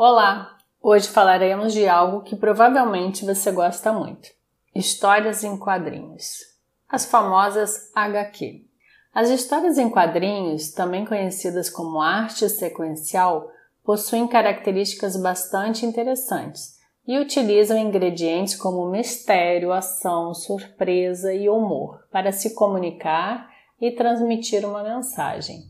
Olá! Hoje falaremos de algo que provavelmente você gosta muito: histórias em quadrinhos. As famosas HQ. As histórias em quadrinhos, também conhecidas como arte sequencial, possuem características bastante interessantes e utilizam ingredientes como mistério, ação, surpresa e humor para se comunicar e transmitir uma mensagem.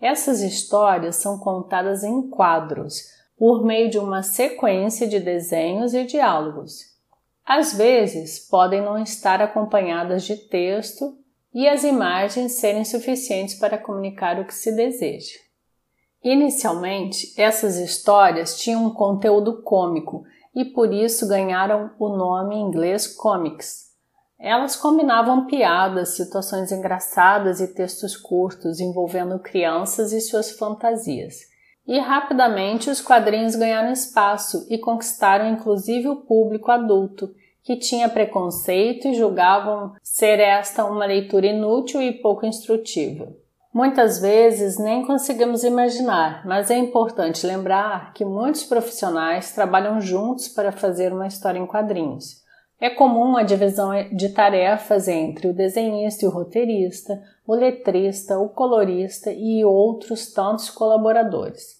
Essas histórias são contadas em quadros por meio de uma sequência de desenhos e diálogos. Às vezes, podem não estar acompanhadas de texto e as imagens serem suficientes para comunicar o que se deseja. Inicialmente, essas histórias tinham um conteúdo cômico e por isso ganharam o nome em inglês comics. Elas combinavam piadas, situações engraçadas e textos curtos envolvendo crianças e suas fantasias. E rapidamente os quadrinhos ganharam espaço e conquistaram inclusive o público adulto, que tinha preconceito e julgavam ser esta uma leitura inútil e pouco instrutiva. Muitas vezes nem conseguimos imaginar, mas é importante lembrar que muitos profissionais trabalham juntos para fazer uma história em quadrinhos. É comum a divisão de tarefas entre o desenhista e o roteirista, o letrista, o colorista e outros tantos colaboradores.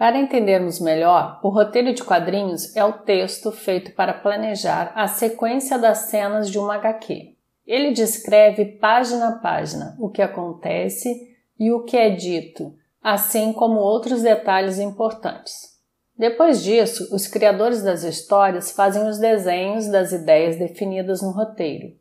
Para entendermos melhor, o roteiro de quadrinhos é o texto feito para planejar a sequência das cenas de uma HQ. Ele descreve página a página o que acontece e o que é dito, assim como outros detalhes importantes. Depois disso, os criadores das histórias fazem os desenhos das ideias definidas no roteiro.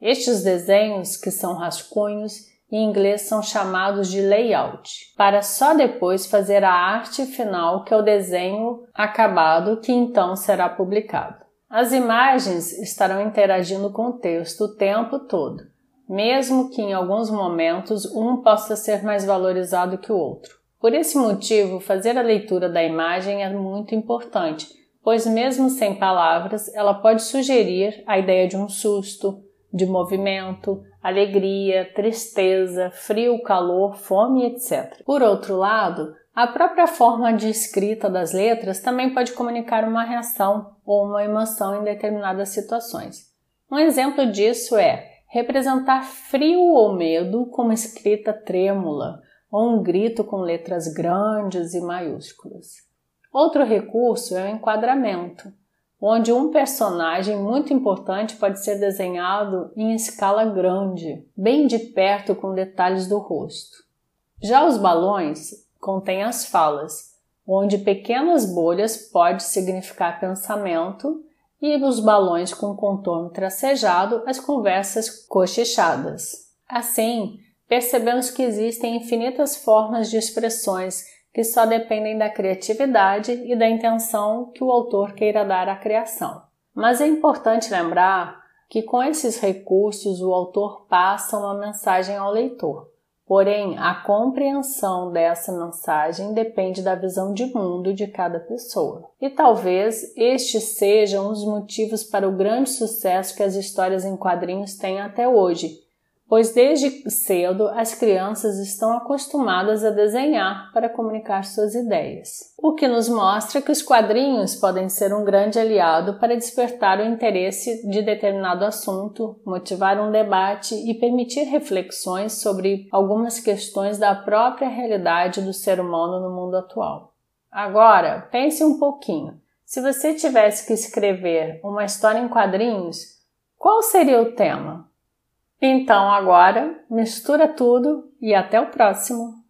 Estes desenhos, que são rascunhos, em inglês são chamados de layout, para só depois fazer a arte final, que é o desenho acabado, que então será publicado. As imagens estarão interagindo com o texto o tempo todo, mesmo que em alguns momentos um possa ser mais valorizado que o outro. Por esse motivo, fazer a leitura da imagem é muito importante, pois, mesmo sem palavras, ela pode sugerir a ideia de um susto, de movimento, alegria, tristeza, frio, calor, fome, etc. Por outro lado, a própria forma de escrita das letras também pode comunicar uma reação ou uma emoção em determinadas situações. Um exemplo disso é representar frio ou medo com uma escrita trêmula ou um grito com letras grandes e maiúsculas. Outro recurso é o enquadramento, onde um personagem muito importante pode ser desenhado em escala grande, bem de perto com detalhes do rosto. Já os balões contêm as falas, onde pequenas bolhas pode significar pensamento e os balões com contorno tracejado as conversas cochichadas. Assim, percebemos que existem infinitas formas de expressões que só dependem da criatividade e da intenção que o autor queira dar à criação. Mas é importante lembrar que com esses recursos o autor passa uma mensagem ao leitor. Porém, a compreensão dessa mensagem depende da visão de mundo de cada pessoa. E talvez estes sejam os motivos para o grande sucesso que as histórias em quadrinhos têm até hoje, pois desde cedo as crianças estão acostumadas a desenhar para comunicar suas ideias. O que nos mostra que os quadrinhos podem ser um grande aliado para despertar o interesse de determinado assunto, motivar um debate e permitir reflexões sobre algumas questões da própria realidade do ser humano no mundo atual. Agora, pense um pouquinho. Se você tivesse que escrever uma história em quadrinhos, qual seria o tema? Então agora mistura tudo e até o próximo!